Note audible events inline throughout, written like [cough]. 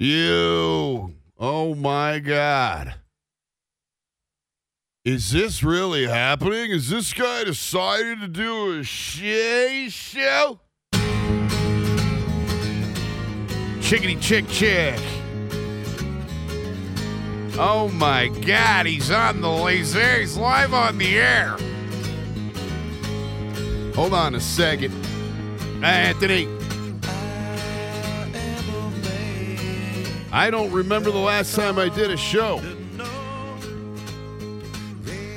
You. Oh my God. Is this really happening? Is this guy decided to do a Shay show? Chickity chick chick. Oh my God, he's on the laser. He's live on the air. Hold on a second. Anthony. I don't remember the last time I did a show.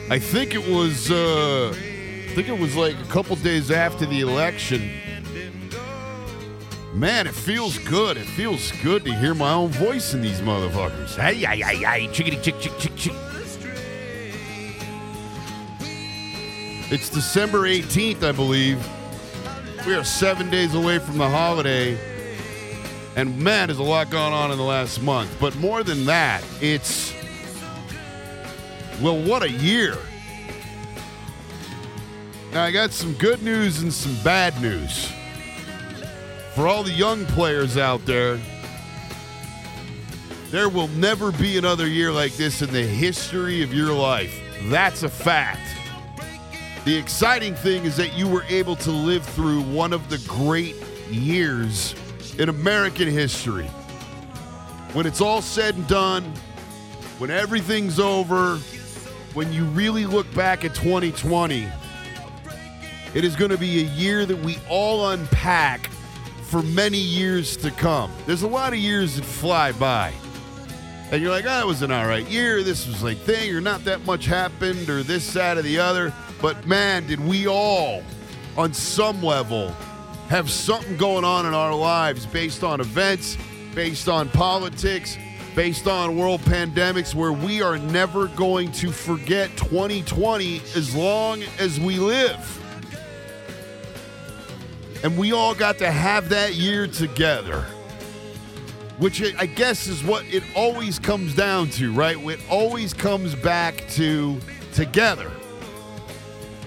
I think it was uh I think it was like a couple days after the election. Man, it feels good. It feels good to hear my own voice in these motherfuckers. Hey, hey, hey, hey, chickity chick chick chick chick. It's December 18th, I believe. We are seven days away from the holiday. And man, there's a lot going on in the last month. But more than that, it's. Well, what a year. Now, I got some good news and some bad news. For all the young players out there, there will never be another year like this in the history of your life. That's a fact. The exciting thing is that you were able to live through one of the great years in American history. When it's all said and done, when everything's over, when you really look back at 2020, it is going to be a year that we all unpack for many years to come. There's a lot of years that fly by. And you're like, ah, oh, it was an all right year. This was like thing, or not that much happened, or this, that, or the other. But man, did we all, on some level, have something going on in our lives based on events, based on politics, based on world pandemics, where we are never going to forget 2020 as long as we live. And we all got to have that year together, which I guess is what it always comes down to, right? It always comes back to together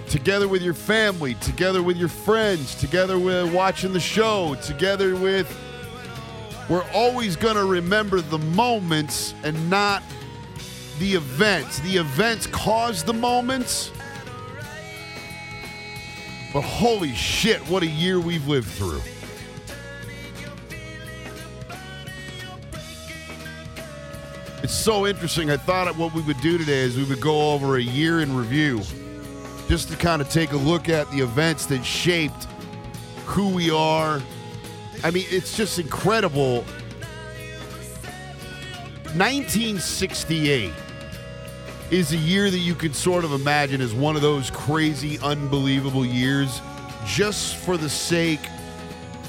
together with your family, together with your friends, together with watching the show, together with. We're always going to remember the moments and not the events. The events cause the moments. But holy shit, what a year we've lived through. It's so interesting. I thought what we would do today is we would go over a year in review just to kind of take a look at the events that shaped who we are. I mean, it's just incredible. 1968 is a year that you could sort of imagine as one of those crazy, unbelievable years just for the sake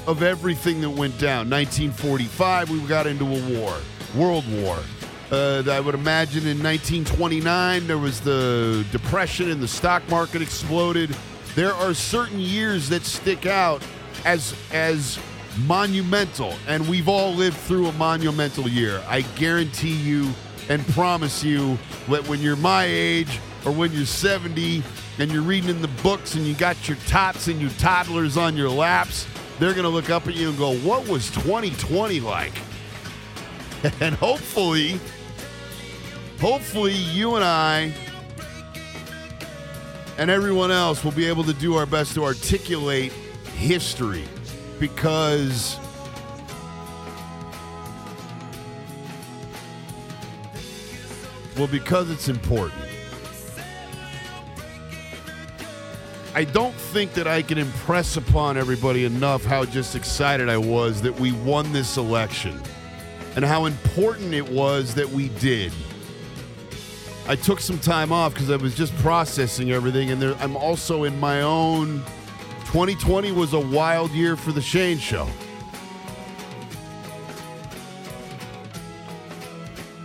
of everything that went down. 1945, we got into a war, World War. Uh, I would imagine in 1929 there was the depression and the stock market exploded. There are certain years that stick out as as monumental, and we've all lived through a monumental year. I guarantee you and promise you that when you're my age or when you're 70 and you're reading in the books and you got your tots and your toddlers on your laps, they're gonna look up at you and go, "What was 2020 like?" [laughs] and hopefully hopefully you and I and everyone else will be able to do our best to articulate history because well because it's important. I don't think that I can impress upon everybody enough how just excited I was that we won this election and how important it was that we did. I took some time off because I was just processing everything, and there, I'm also in my own. 2020 was a wild year for the Shane Show.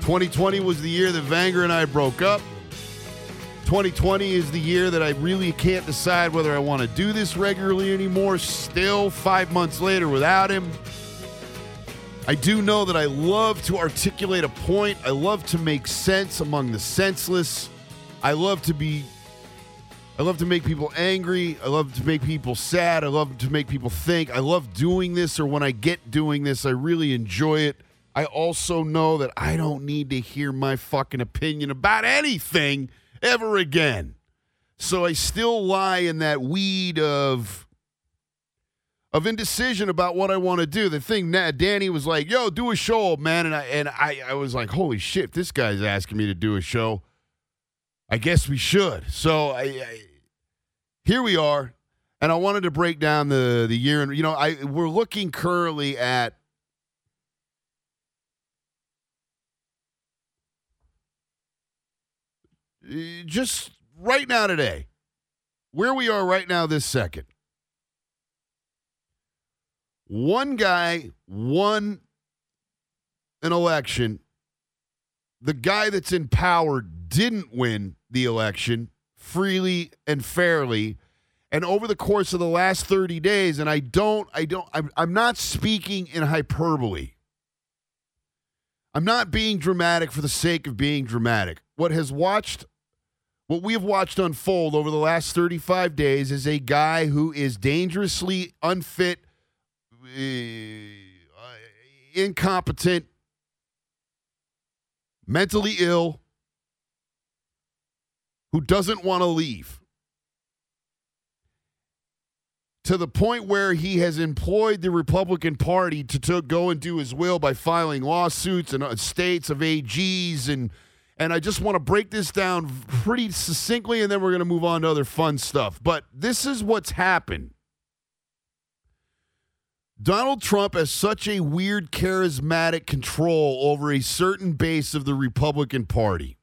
2020 was the year that Vanger and I broke up. 2020 is the year that I really can't decide whether I want to do this regularly anymore. Still, five months later without him. I do know that I love to articulate a point. I love to make sense among the senseless. I love to be I love to make people angry. I love to make people sad. I love to make people think. I love doing this or when I get doing this, I really enjoy it. I also know that I don't need to hear my fucking opinion about anything ever again. So I still lie in that weed of of indecision about what I want to do. The thing that Danny was like, "Yo, do a show, man," and I and I, I was like, "Holy shit, this guy's asking me to do a show." I guess we should. So I, I here we are, and I wanted to break down the the year, and you know, I we're looking currently at. Just right now, today, where we are right now, this second one guy won an election. The guy that's in power didn't win the election freely and fairly. And over the course of the last 30 days, and I don't, I don't, I'm, I'm not speaking in hyperbole. I'm not being dramatic for the sake of being dramatic. What has watched, what we have watched unfold over the last 35 days is a guy who is dangerously unfit incompetent, mentally ill, who doesn't want to leave. To the point where he has employed the Republican Party to, to go and do his will by filing lawsuits and uh, states of AGs and and I just want to break this down pretty succinctly and then we're going to move on to other fun stuff. But this is what's happened. Donald Trump has such a weird, charismatic control over a certain base of the Republican Party.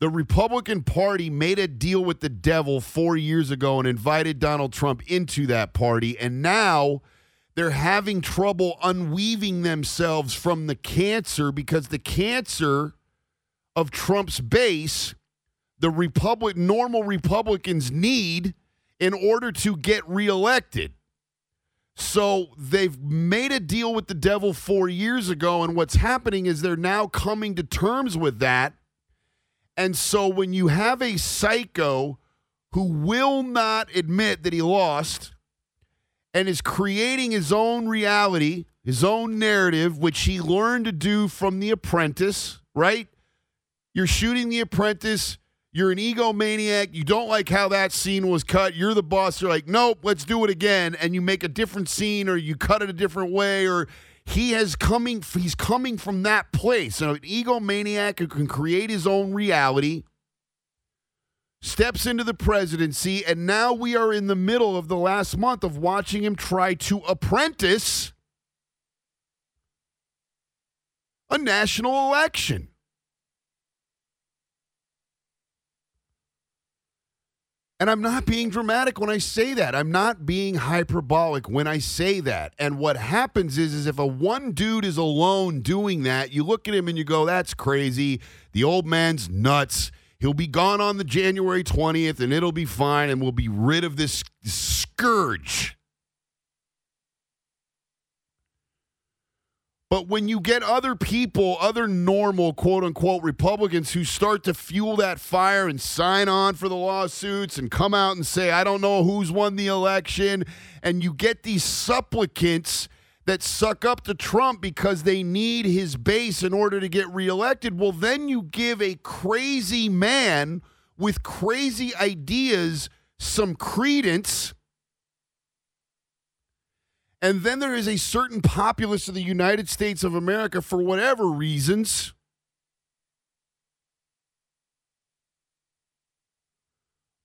The Republican Party made a deal with the devil four years ago and invited Donald Trump into that party. And now they're having trouble unweaving themselves from the cancer because the cancer of Trump's base, the Republic, normal Republicans need in order to get reelected. So they've made a deal with the devil four years ago, and what's happening is they're now coming to terms with that. And so when you have a psycho who will not admit that he lost and is creating his own reality, his own narrative, which he learned to do from The Apprentice, right? You're shooting The Apprentice you're an egomaniac. You don't like how that scene was cut. You're the boss. You're like, nope, let's do it again. And you make a different scene or you cut it a different way or he has coming he's coming from that place. So an egomaniac who can create his own reality steps into the presidency and now we are in the middle of the last month of watching him try to apprentice a national election. And I'm not being dramatic when I say that. I'm not being hyperbolic when I say that. And what happens is, is if a one dude is alone doing that, you look at him and you go, that's crazy. The old man's nuts. He'll be gone on the January 20th and it'll be fine and we'll be rid of this scourge. But when you get other people, other normal quote unquote Republicans who start to fuel that fire and sign on for the lawsuits and come out and say, I don't know who's won the election, and you get these supplicants that suck up to Trump because they need his base in order to get reelected, well, then you give a crazy man with crazy ideas some credence and then there is a certain populace of the United States of America, for whatever reasons,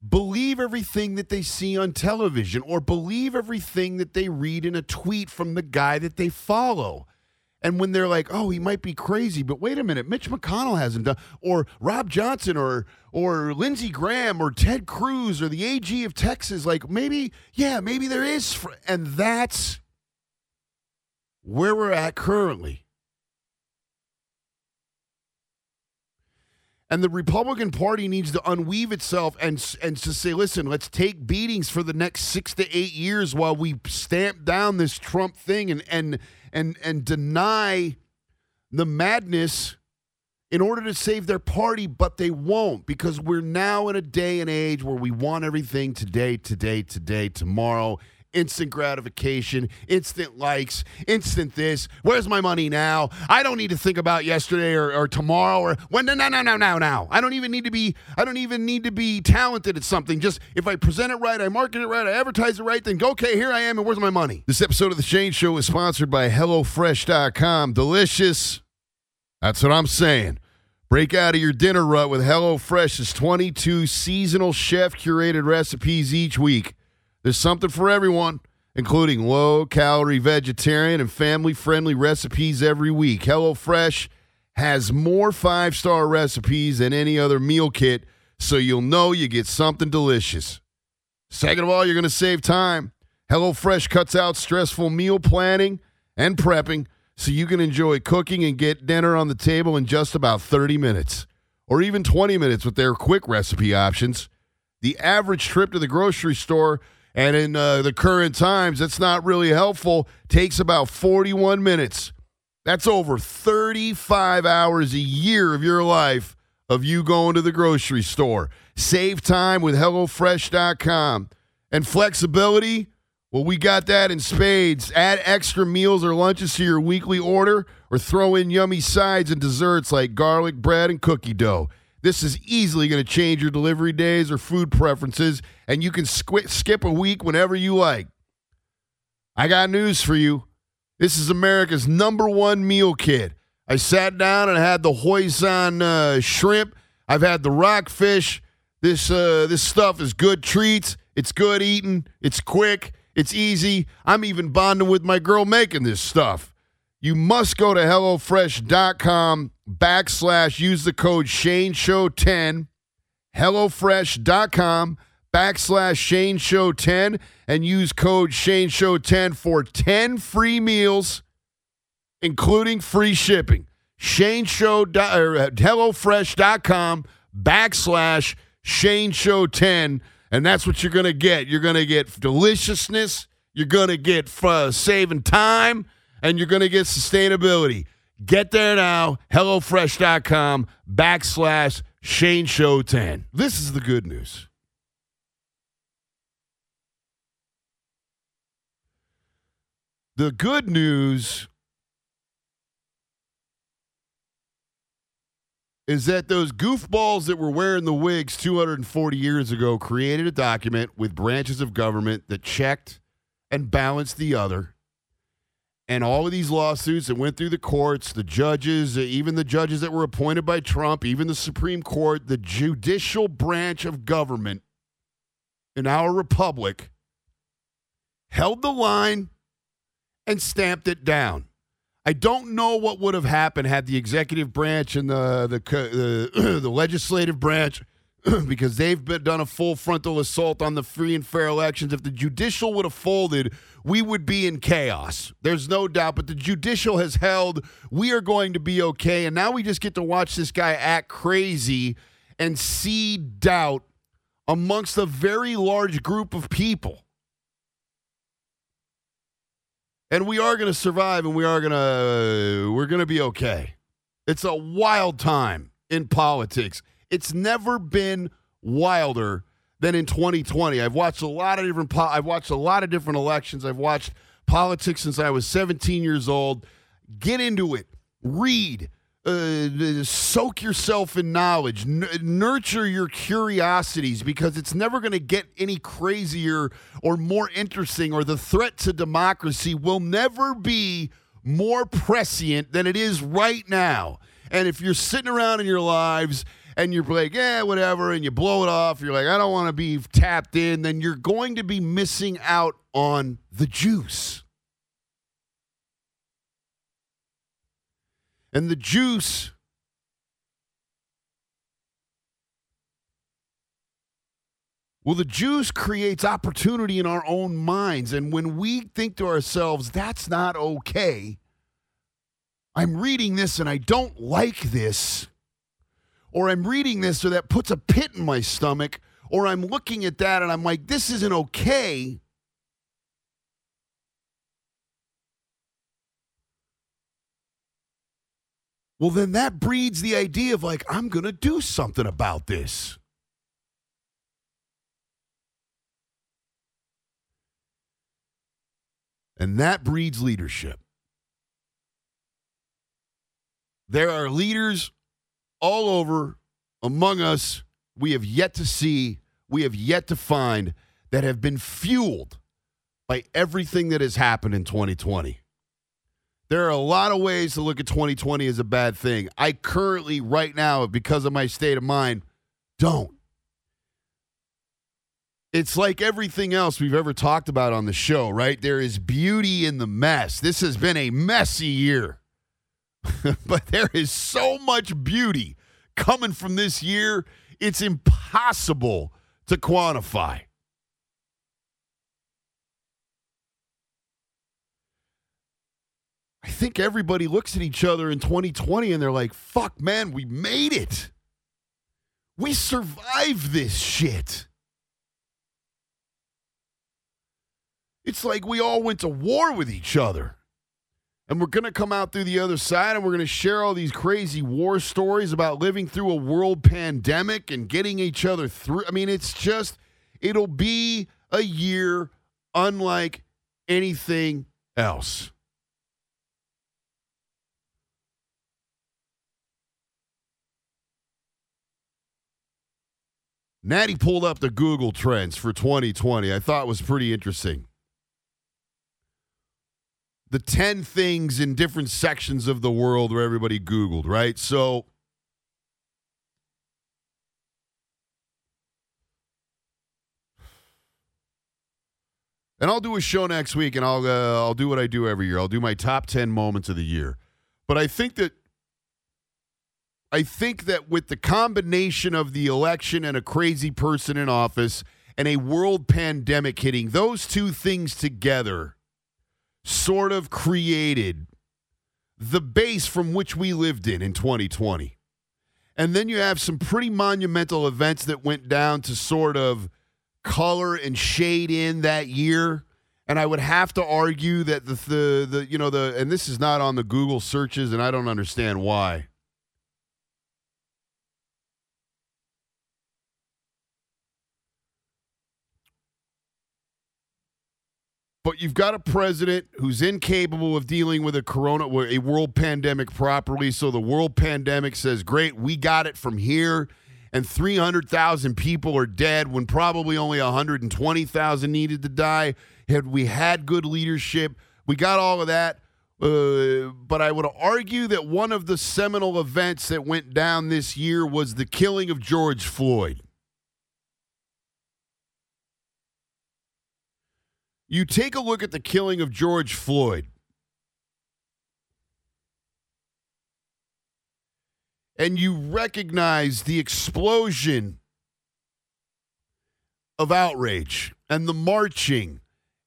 believe everything that they see on television or believe everything that they read in a tweet from the guy that they follow. And when they're like, "Oh, he might be crazy," but wait a minute, Mitch McConnell hasn't done, or Ron Johnson, or or Lindsey Graham, or Ted Cruz, or the AG of Texas, like maybe, yeah, maybe there is, fr-. and that's where we're at currently. And the Republican Party needs to unweave itself and and to say, listen, let's take beatings for the next six to eight years while we stamp down this Trump thing and and and and deny the madness in order to save their party, but they won't because we're now in a day and age where we want everything today, today, today, tomorrow, instant gratification, instant likes, instant this. Where's my money now? I don't need to think about yesterday or, or tomorrow or when. No, no, no, no, no, no. I don't even need to be. I don't even need to be talented at something. Just if I present it right, I market it right, I advertise it right, then go. Okay, here I am, and where's my money? This episode of the Shane Show is sponsored by HelloFresh.com. Delicious. That's what I'm saying. Break out of your dinner rut with HelloFresh's 22 seasonal chef curated recipes each week. There's something for everyone, including low calorie vegetarian and family friendly recipes every week. HelloFresh has more five star recipes than any other meal kit, so you'll know you get something delicious. Second of all, you're going to save time. HelloFresh cuts out stressful meal planning and prepping so you can enjoy cooking and get dinner on the table in just about 30 minutes or even 20 minutes with their quick recipe options. The average trip to the grocery store, and in uh, the current times, that's not really helpful, takes about 41 minutes. That's over 35 hours a year of your life of you going to the grocery store. Save time with HelloFresh.com. And flexibility well, we got that in spades. Add extra meals or lunches to your weekly order or throw in yummy sides and desserts like garlic bread and cookie dough. This is easily going to change your delivery days or food preferences, and you can squ- skip a week whenever you like. I got news for you. This is America's number one meal kit. I sat down and had the hoisin uh, shrimp. I've had the rockfish. This uh, this stuff is good treats. It's good eating. It's quick. It's easy. I'm even bonding with my girl making this stuff. You must go to HelloFresh.com backslash use the code Shane Show 10 HelloFresh.com backslash Shane Show 10 and use code Shane Show 10 for 10 free meals, including free shipping. Shane Show, or HelloFresh.com backslash Shane Show 10 and that's what you're going to get. You're going to get deliciousness, you're going to get uh, saving time, and you're going to get sustainability. Get there now, HelloFresh.com backslash Shane Show 10. This is the good news. The good news is that those goofballs that were wearing the wigs 240 years ago created a document with branches of government that checked and balanced the other. And all of these lawsuits that went through the courts, the judges, uh, even the judges that were appointed by Trump, even the Supreme Court, the judicial branch of government in our republic held the line and stamped it down. I don't know what would have happened had the executive branch and the the the, [clears throat] the legislative branch, [clears throat] because they've been, done a full frontal assault on the free and fair elections. If the judicial would have folded, we would be in chaos. There's no doubt. But the judicial has held. We are going to be okay. And now we just get to watch this guy act crazy and see doubt amongst a very large group of people and we are going to survive and we are going to we're going to be okay it's a wild time in politics it's never been wilder than in 2020 i've watched a lot of different po- i've watched a lot of different elections. I've watched politics since i was 17 years old. Get into it. Read. Uh, soak yourself in knowledge, N- nurture your curiosities because it's never going to get any crazier or more interesting, or the threat to democracy will never be more prescient than it is right now. And if you're sitting around in your lives and you're like, yeah, whatever, and you blow it off, you're like, I don't want to be tapped in, then you're going to be missing out on the juice. And the juice Well, the juice creates opportunity in our own minds. And when we think to ourselves, that's not okay, I'm reading this and I don't like this, or I'm reading this or that puts a pit in my stomach, or I'm looking at that and I'm like, this isn't okay. well, then that breeds the idea of like, I'm going to do something about this. And that breeds leadership. There are leaders all over among us we have yet to see, we have yet to find that have been fueled by everything that has happened in 2020. There are a lot of ways to look at 2020 as a bad thing. I currently, right now, because of my state of mind, don't. It's like everything else we've ever talked about on the show, right? There is beauty in the mess. This has been a messy year, [laughs] but there is so much beauty coming from this year, it's impossible to quantify. I think everybody looks at each other in 2020 and they're like, fuck, man, we made it. We survived this shit. It's like we all went to war with each other. And we're going to come out through the other side and we're going to share all these crazy war stories about living through a world pandemic and getting each other through. I mean, it's just, it'll be a year unlike anything else. Natty pulled up the Google Trends for 2020. I thought was pretty interesting. The 10 things in different sections of the world where everybody Googled, right? So, and I'll do a show next week, and I'll uh, I'll do what I do every year. I'll do my top 10 moments of the year. But I think that I think that with the combination of the election and a crazy person in office and a world pandemic hitting, those two things together sort of created the base from which we lived in in 2020. And then you have some pretty monumental events that went down to sort of color and shade in that year. And I would have to argue that the, the, the you know, the, and this is not on the Google searches, and I don't understand why But you've got a president who's incapable of dealing with a corona, a world pandemic properly. So the world pandemic says, "Great, we got it from here." And 300,000 people are dead when probably only 120,000 needed to die. Had we had good leadership, we got all of that. Uh, but I would argue that one of the seminal events that went down this year was the killing of George Floyd. You take a look at the killing of George Floyd. And you recognize the explosion of outrage and the marching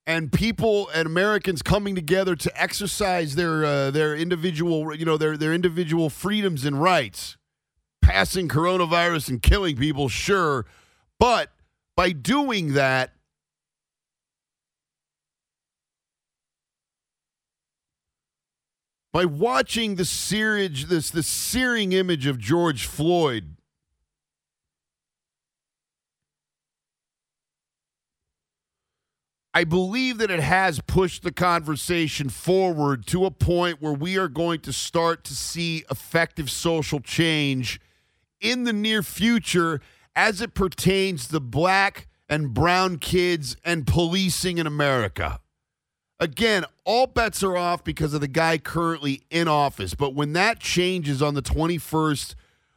and people and Americans coming together to exercise their uh, their individual you know their their individual freedoms and rights passing coronavirus and killing people sure but by doing that by watching the searage, this the searing image of George Floyd. I believe that it has pushed the conversation forward to a point where we are going to start to see effective social change in the near future as it pertains to black and brown kids and policing in America. Again, all bets are off because of the guy currently in office. But when that changes on the 21st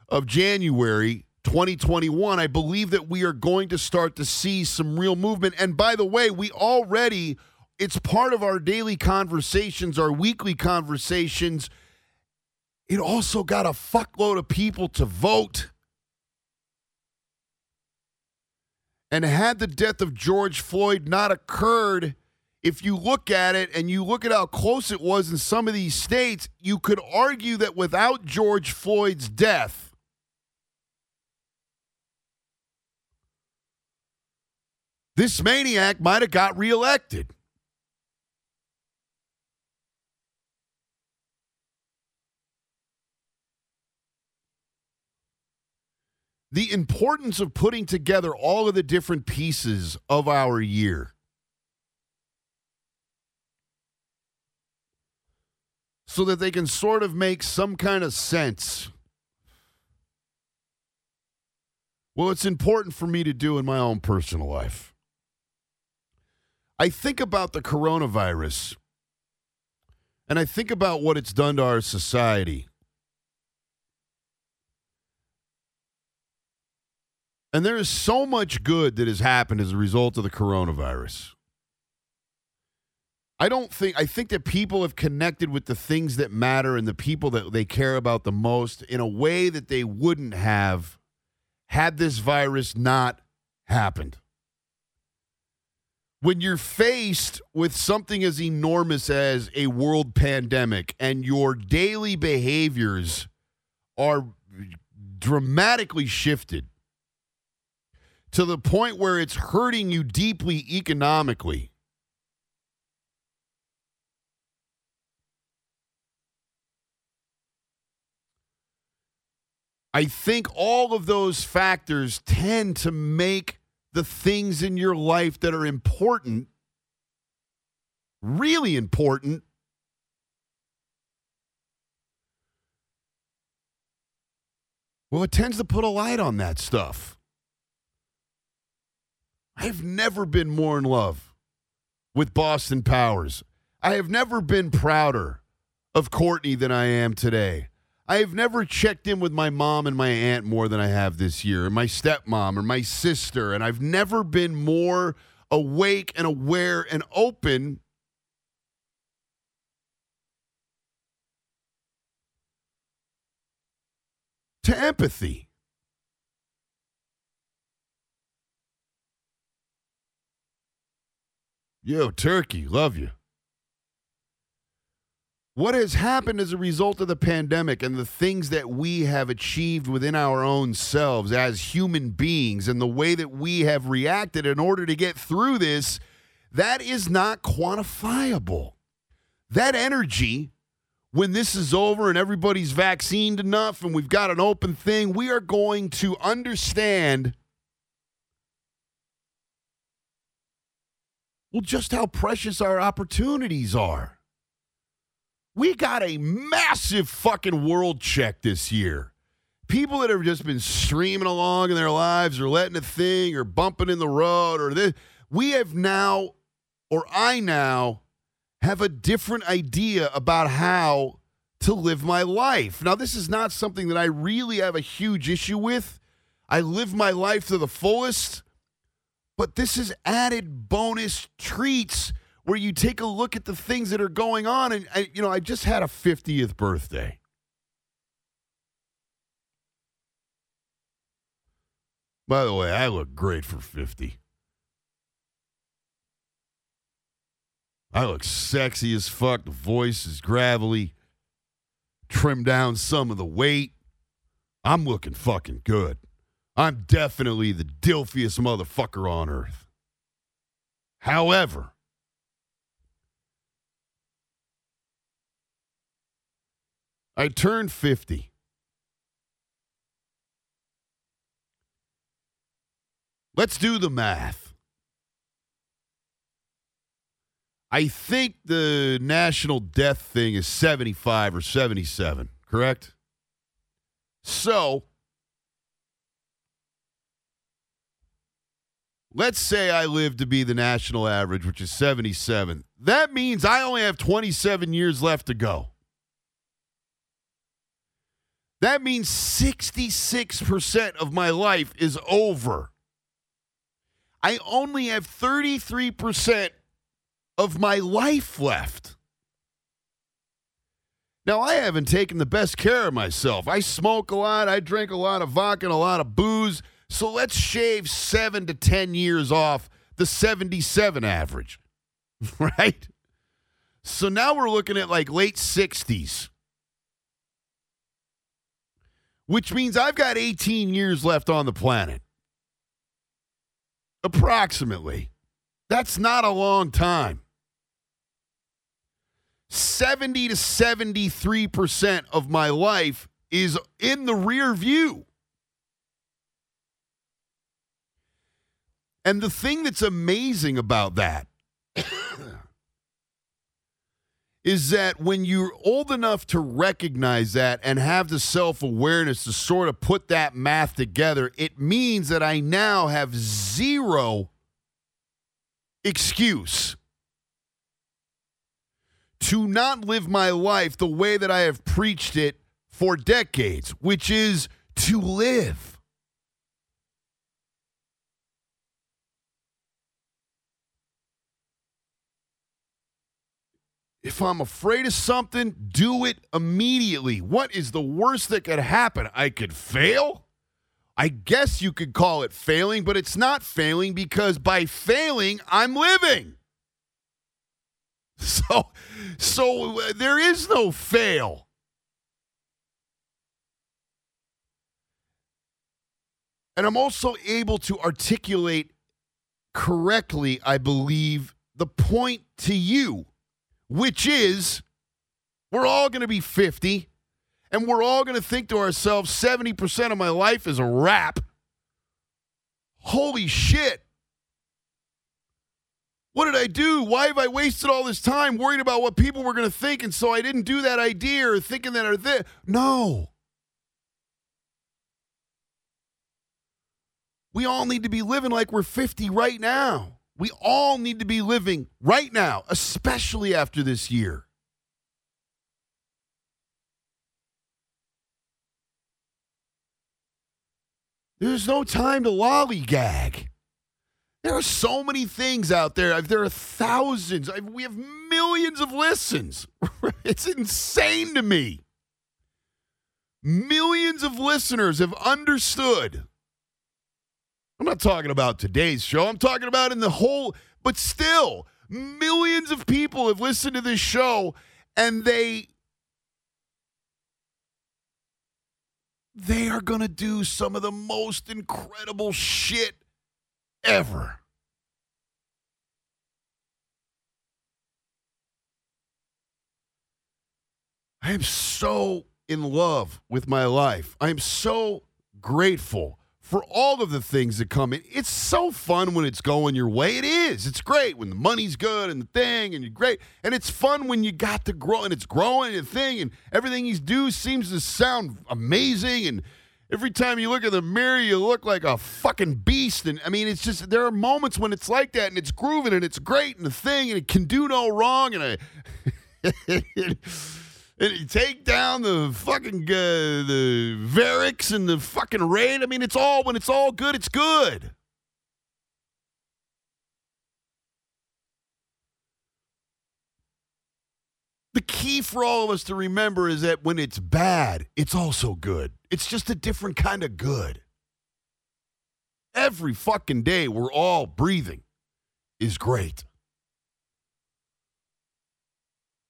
of January, 2021, I believe that we are going to start to see some real movement. And by the way, we already, it's part of our daily conversations, our weekly conversations. It also got a fuckload of people to vote. And had the death of George Floyd not occurred, if you look at it and you look at how close it was in some of these states, you could argue that without George Floyd's death, this maniac might have got reelected. The importance of putting together all of the different pieces of our year so that they can sort of make some kind of sense. Well, it's important for me to do in my own personal life. I think about the coronavirus and I think about what it's done to our society. And there is so much good that has happened as a result of the coronavirus. I don't think, I think that people have connected with the things that matter and the people that they care about the most in a way that they wouldn't have had this virus not happened. When you're faced with something as enormous as a world pandemic and your daily behaviors are dramatically shifted to the point where it's hurting you deeply economically. I think all of those factors tend to make the things in your life that are important, really important, well, it tends to put a light on that stuff. I've never been more in love with Boston Powers. I have never been prouder of Courtney than I am today. I have never checked in with my mom and my aunt more than I have this year, and my stepmom or my sister, and I've never been more awake and aware and open to empathy. Yo, Turkey, love you. What has happened as a result of the pandemic and the things that we have achieved within our own selves as human beings and the way that we have reacted in order to get through this, that is not quantifiable. That energy, when this is over and everybody's vaccinated enough and we've got an open thing, we are going to understand well, just how precious our opportunities are. We got a massive fucking world check this year. People that have just been streaming along in their lives or letting a thing or bumping in the road or this, we have now, or I now, have a different idea about how to live my life. Now, this is not something that I really have a huge issue with. I live my life to the fullest but this is added bonus treats where you take a look at the things that are going on. And, I, you know, I just had a 50th birthday. By the way, I look great for 50. I look sexy as fuck. The voice is gravelly. Trim down some of the weight. I'm looking fucking good. I'm definitely the dilfiest motherfucker on earth. However, I turned 50. Let's do the math. I think the national death thing is 75 or 77, correct? So, Let's say I live to be the national average, which is 77. That means I only have 27 years left to go. That means 66% of my life is over. I only have 33% of my life left. Now, I haven't taken the best care of myself. I smoke a lot, I drink a lot of vodka and a lot of booze. So let's shave seven to 10 years off the 77 average, [laughs] right? So now we're looking at like late 60s, which means I've got 18 years left on the planet. Approximately. That's not a long time. 70 to 73% of my life is in the rear view. And the thing that's amazing about that is that when you're old enough to recognize that and have the self awareness to sort of put that math together, it means that I now have zero excuse to not live my life the way that I have preached it for decades, which is to live. If I'm afraid of something, do it immediately. What is the worst that could happen? I could fail? I guess you could call it failing, but it's not failing because by failing, I'm living. [laughs] So so uh, there is no fail. And I'm also able to articulate correctly, I believe, the point to you which is we're all going to be 50 and we're all going to think to ourselves 70% of my life is a wrap. Holy shit. What did I do? Why have I wasted all this time worrying about what people were going to think and so I didn't do that idea or thinking that or this? No. We all need to be living like we're 50 right now. We all need to be living right now, especially after this year. There's no time to lollygag. There are so many things out there. There are thousands. We have millions of listens. [laughs] It's insane to me. Millions of listeners have understood I'm not talking about today's show. I'm talking about in the whole, but still, millions of people have listened to this show and they they are going to do some of the most incredible shit ever. I am so in love with my life. I am so grateful for all of the things that come in. It's so fun when it's going your way. It is. It's great when the money's good and the thing and you're great. And it's fun when you got to grow and it's growing and thing and everything you do seems to sound amazing and every time you look in the mirror you look like a fucking beast and I mean it's just there are moments when it's like that and it's grooving and it's great and the thing and it can do no wrong and I [laughs] and you take down the fucking uh, the Variks and the fucking raid. I mean, it's all when it's all good, it's good. The key for all of us to remember is that when it's bad, it's also good. It's just a different kind of good. Every fucking day we're all breathing is great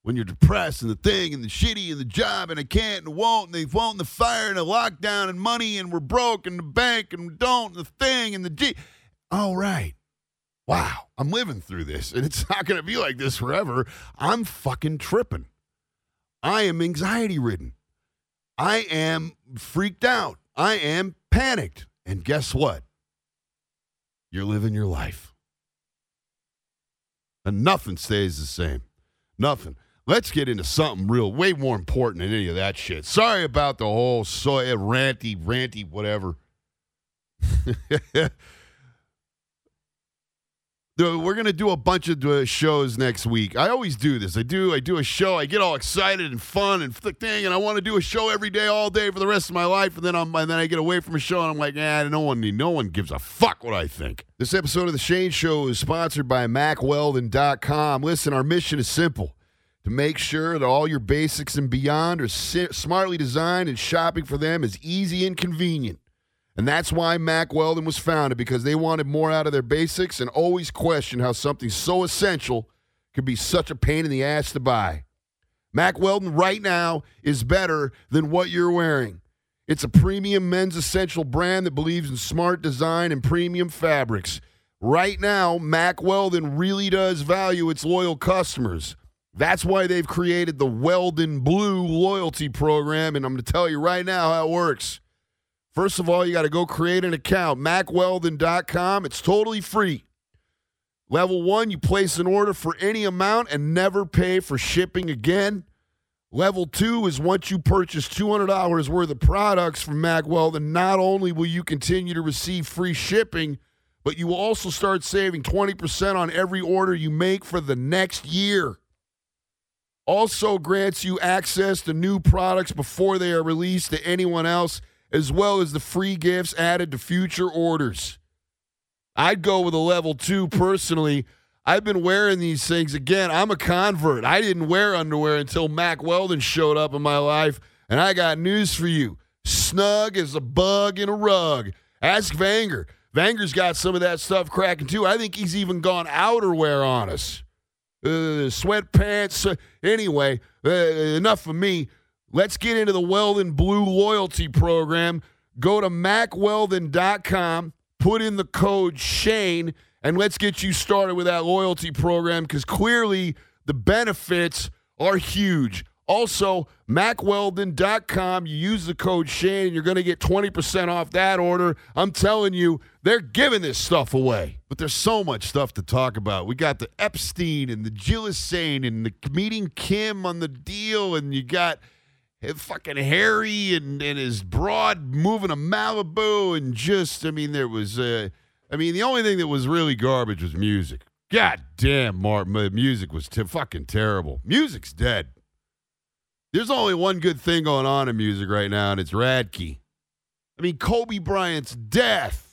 when you're depressed and the thing and the shitty and the job and I can't and won't and they won't and the fire and the lockdown and money and we're broke and the bank and don't and the thing and the G. All right. Wow. I'm living through this and it's not going to be like this forever. I'm fucking tripping. I am anxiety ridden. I am freaked out. I am panicked. And guess what? You're living your life. And nothing stays the same. Nothing. Let's get into something real, way more important than any of that shit. Sorry about the whole soy ranty, ranty, whatever. [laughs] We're gonna do a bunch of uh, shows next week. I always do this. I do. I do a show. I get all excited and fun and thing, and I want to do a show every day, all day for the rest of my life. And then I'm, and then I get away from a show, and I'm like, ah, no one, no one gives a fuck what I think. This episode of the Shane Show is sponsored by MackWeldon.com. Listen, our mission is simple to make sure that all your basics and beyond are smartly designed and shopping for them is easy and convenient. And that's why Mack Weldon was founded because they wanted more out of their basics and always questioned how something so essential could be such a pain in the ass to buy. Mack Weldon right now is better than what you're wearing. It's a premium men's essential brand that believes in smart design and premium fabrics. Right now, Mack Weldon really does value its loyal customers. That's why they've created the Weldon Blue loyalty program. And I'm going to tell you right now how it works. First of all, you got to go create an account, mackweldon.com. It's totally free. Level one, you place an order for any amount and never pay for shipping again. Level two is once you purchase $200 worth of products from Mack Weldon, not only will you continue to receive free shipping, but you will also start saving 20% on every order you make for the next year. Also grants you access to new products before they are released to anyone else, as well as the free gifts added to future orders. I'd go with a level two personally. I've been wearing these things again. I'm a convert. I didn't wear underwear until Mack Weldon showed up in my life, and I got news for you. Snug as a bug in a rug. Ask Vanger. Vanger's got some of that stuff cracking too. I think he's even gone outerwear on us. Uh, sweatpants. Anyway, uh, enough for me. Let's get into the Weldon Blue loyalty program. Go to mackweldon.com, put in the code Shane, and let's get you started with that loyalty program because clearly the benefits are huge. Also, MackWeldon.com. You use the code Shane, and you're going to get 20% off that order. I'm telling you, they're giving this stuff away. But there's so much stuff to talk about. We got the Epstein and the Ghislaine and the meeting Kim on the deal, and you got fucking Harry and, and his broad moving to Malibu, and just, I mean, there was, uh, I mean, the only thing that was really garbage was music. God damn, Mark, music was t- fucking terrible. Music's dead. There's only one good thing going on in music right now, and it's Radke. I mean, Kobe Bryant's death.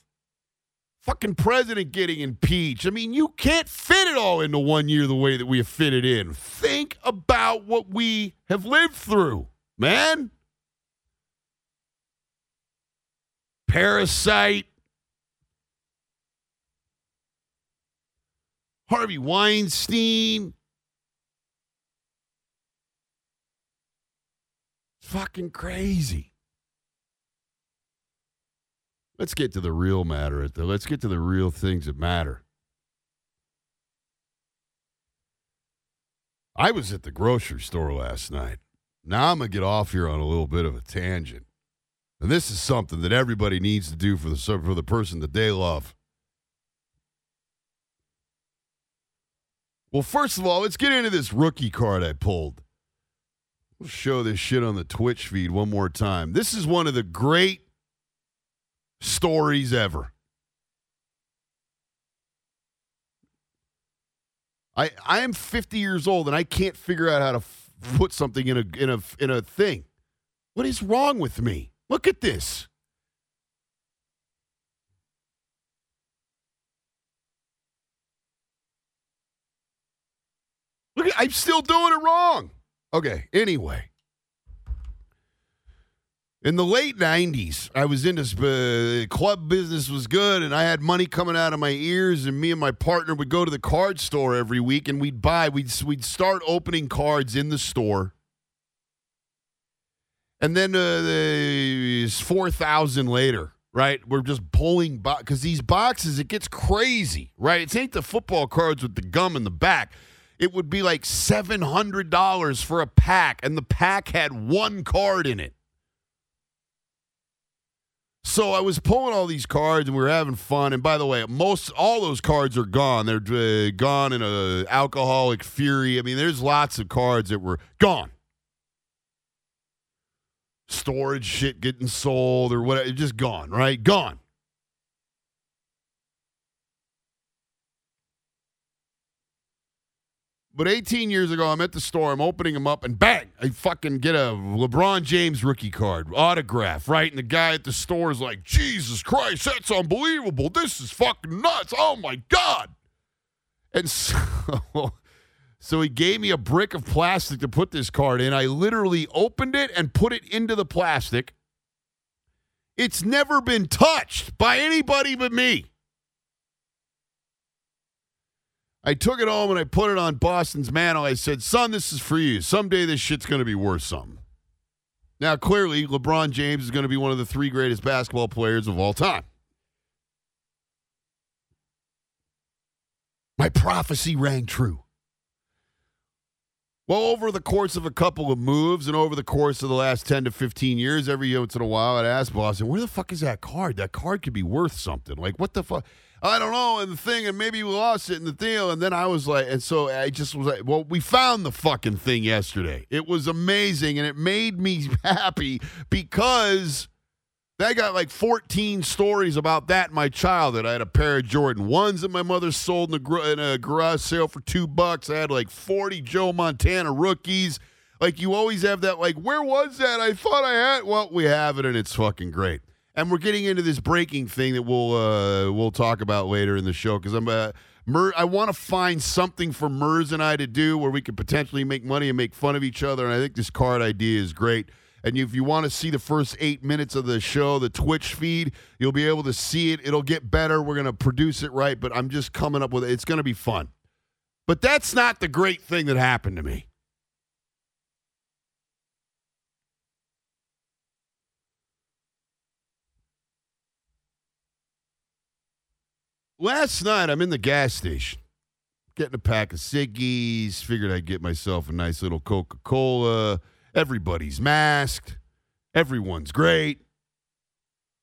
Fucking president getting impeached. I mean, you can't fit it all into one year the way that we have fit it in. Think about what we have lived through, man. Parasite. Harvey Weinstein. fucking crazy. Let's get to the real matter. Let's get to the real things that matter. I was at the grocery store last night. Now I'm going to get off here on a little bit of a tangent. And this is something that everybody needs to do for the, for the person that they love. Well, first of all, let's get into this rookie card I pulled. We'll show this shit on the Twitch feed one more time. This is one of the great stories ever. I I am 50 years old and I can't figure out how to f- put something in a in a in a thing. What is wrong with me? Look at this. Look, I'm still doing it wrong. Okay, anyway. In the late 90s, I was into uh, club business was good and I had money coming out of my ears and me and my partner would go to the card store every week and we'd buy we'd we'd start opening cards in the store. And then uh, the 4,000 later, right? We're just pulling because these boxes it gets crazy, right? It ain't the football cards with the gum in the back it would be like $700 for a pack, and the pack had one card in it. So I was pulling all these cards and we were having fun. And by the way, most all those cards are gone. They're uh, gone in a alcoholic fury. I mean, there's lots of cards that were gone. Storage shit getting sold or whatever, just gone, right? Gone. But 18 years ago, I'm at the store, I'm opening them up, and bang, I fucking get a LeBron James rookie card, autograph, right? And the guy at the store is like, Jesus Christ, that's unbelievable. This is fucking nuts. Oh my God. And [laughs] so, so he gave me a brick of plastic to put this card in. I literally opened it and put it into the plastic. It's never been touched by anybody but me. I took it home and I put it on Boston's mantle. I said, son, this is for you. Someday this shit's going to be worth something. Now, clearly, LeBron James is going to be one of the three greatest basketball players of all time. My prophecy rang true. Well, over the course of a couple of moves and over the course of the last 10 to 15 years, every once in a while I'd ask Boston, where the fuck is that card? That card could be worth something. Like, what the fuck? I don't know, and the thing, and maybe we lost it in the deal. And then I was like, and so I just was like, well, we found the fucking thing yesterday. It was amazing, and it made me [laughs] happy because I got like 14 stories about that in my childhood. I had a pair of Jordan 1s that my mother sold in a, gr- in a garage sale for two bucks. I had like 40 Joe Montana rookies. Like you always have that, like, where was that? I thought I had. Well, we have it, and it's fucking great. And we're getting into this breaking thing that we'll uh, we'll talk about later in the show because I'm uh, Mer- I want to find something for Mers and I to do where we could potentially make money and make fun of each other. And I think this card idea is great. And if you want to see the first eight minutes of the show, the Twitch feed, you'll be able to see it. It'll get better. We're going to produce it right, but I'm just coming up with it. It's going to be fun. But that's not the great thing that happened to me. Last night, I'm in the gas station getting a pack of ciggies. Figured I'd get myself a nice little Coca Cola. Everybody's masked. Everyone's great.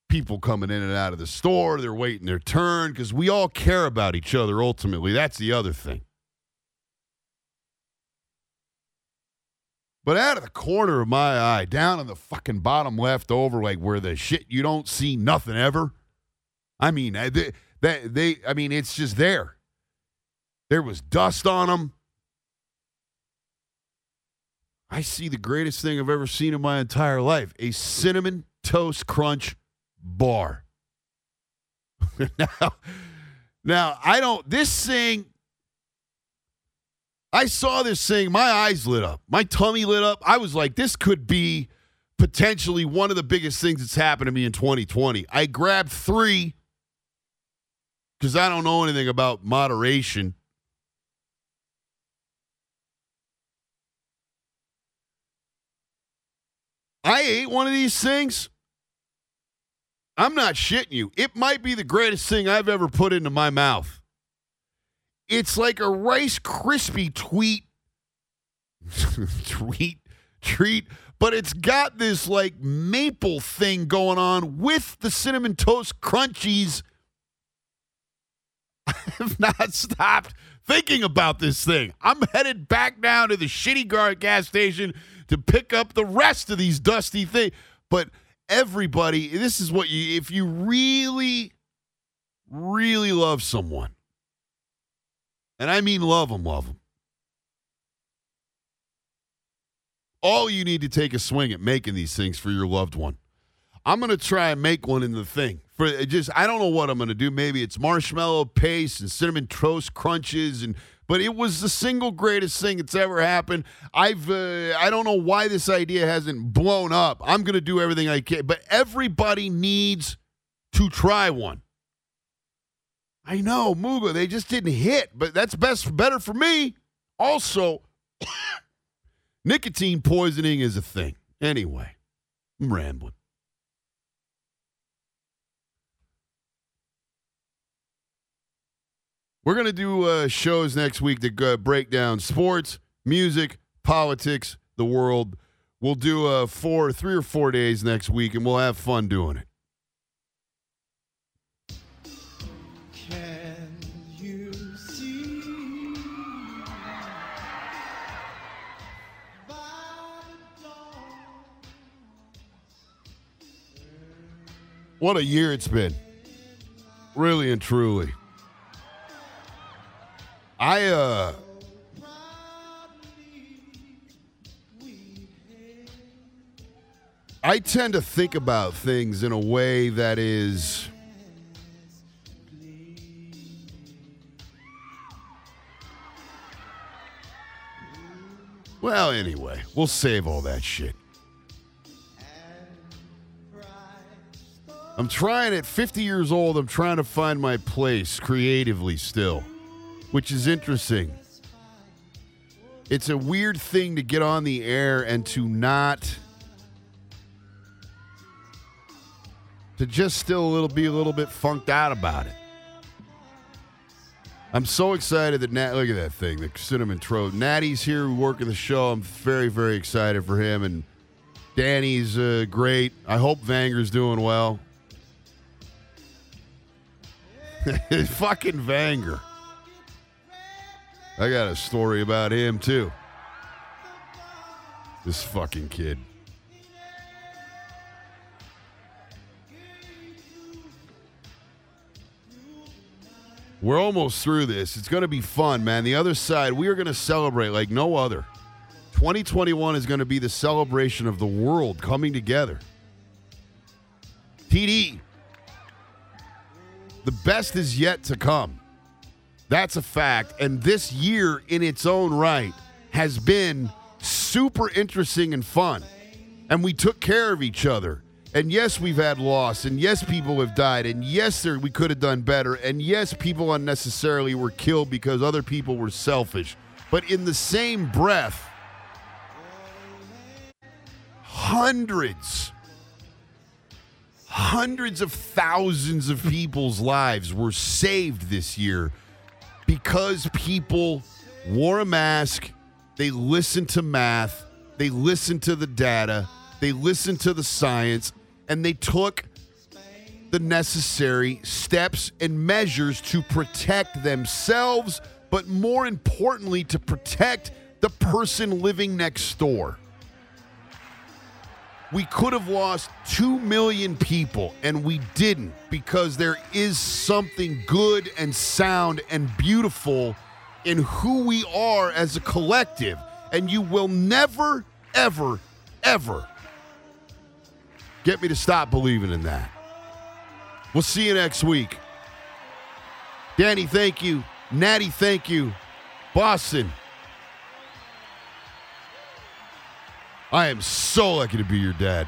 People coming in and out of the store, they're waiting their turn because we all care about each other ultimately. That's the other thing. But out of the corner of my eye, down in the fucking bottom left over, like where the shit you don't see nothing ever. I mean, they, they I mean, it's just there. There was dust on them. I see the greatest thing I've ever seen in my entire life a cinnamon toast crunch bar. [laughs] now, now, I don't, this thing, I saw this thing, my eyes lit up, my tummy lit up. I was like, this could be potentially one of the biggest things that's happened to me in 2020. I grabbed three because I don't know anything about moderation. I ate one of these things. I'm not shitting you. It might be the greatest thing I've ever put into my mouth. It's like a Rice Krispie tweet, [laughs] tweet, treat, but it's got this like maple thing going on with the cinnamon toast crunchies. [laughs] I have not stopped thinking about this thing. I'm headed back down to the shitty guard gas station to pick up the rest of these dusty things. But everybody, this is what you, if you really, really love someone, and I mean love them, love them, all you need to take a swing at making these things for your loved one. I'm going to try and make one in the thing. For just, I don't know what I'm going to do. Maybe it's marshmallow paste and cinnamon toast crunches and but it was the single greatest thing that's ever happened. I've uh, I don't know why this idea hasn't blown up. I'm going to do everything I can, but everybody needs to try one. I know, Muga, they just didn't hit, but that's best better for me. Also, [coughs] nicotine poisoning is a thing. Anyway, I'm rambling. We're going to do uh, shows next week that uh, break down sports, music, politics, the world. We'll do uh, four, three or four days next week, and we'll have fun doing it. Can you see by the What a year it's been. Really and truly. I uh I tend to think about things in a way that is Well, anyway, we'll save all that shit. I'm trying at 50 years old, I'm trying to find my place creatively still, which is interesting. It's a weird thing to get on the air and to not to just still a little be a little bit funked out about it. I'm so excited that Nat look at that thing, the cinnamon toast. Natty's here working the show. I'm very, very excited for him and Danny's uh, great. I hope Vanger's doing well. [laughs] Fucking Vanger. I got a story about him too. This fucking kid. We're almost through this. It's going to be fun, man. The other side, we are going to celebrate like no other. 2021 is going to be the celebration of the world coming together. TD, the best is yet to come. That's a fact. And this year, in its own right, has been super interesting and fun. And we took care of each other. And yes, we've had loss. And yes, people have died. And yes, we could have done better. And yes, people unnecessarily were killed because other people were selfish. But in the same breath, hundreds, hundreds of thousands of people's lives were saved this year because people wore a mask, they listened to math, they listened to the data, they listened to the science, and they took the necessary steps and measures to protect themselves, but more importantly, to protect the person living next door. We could have lost 2 million people, and we didn't because there is something good and sound and beautiful in who we are as a collective. And you will never, ever, ever get me to stop believing in that. We'll see you next week. Danny, thank you. Natty, thank you. Boston. I am so lucky to be your dad.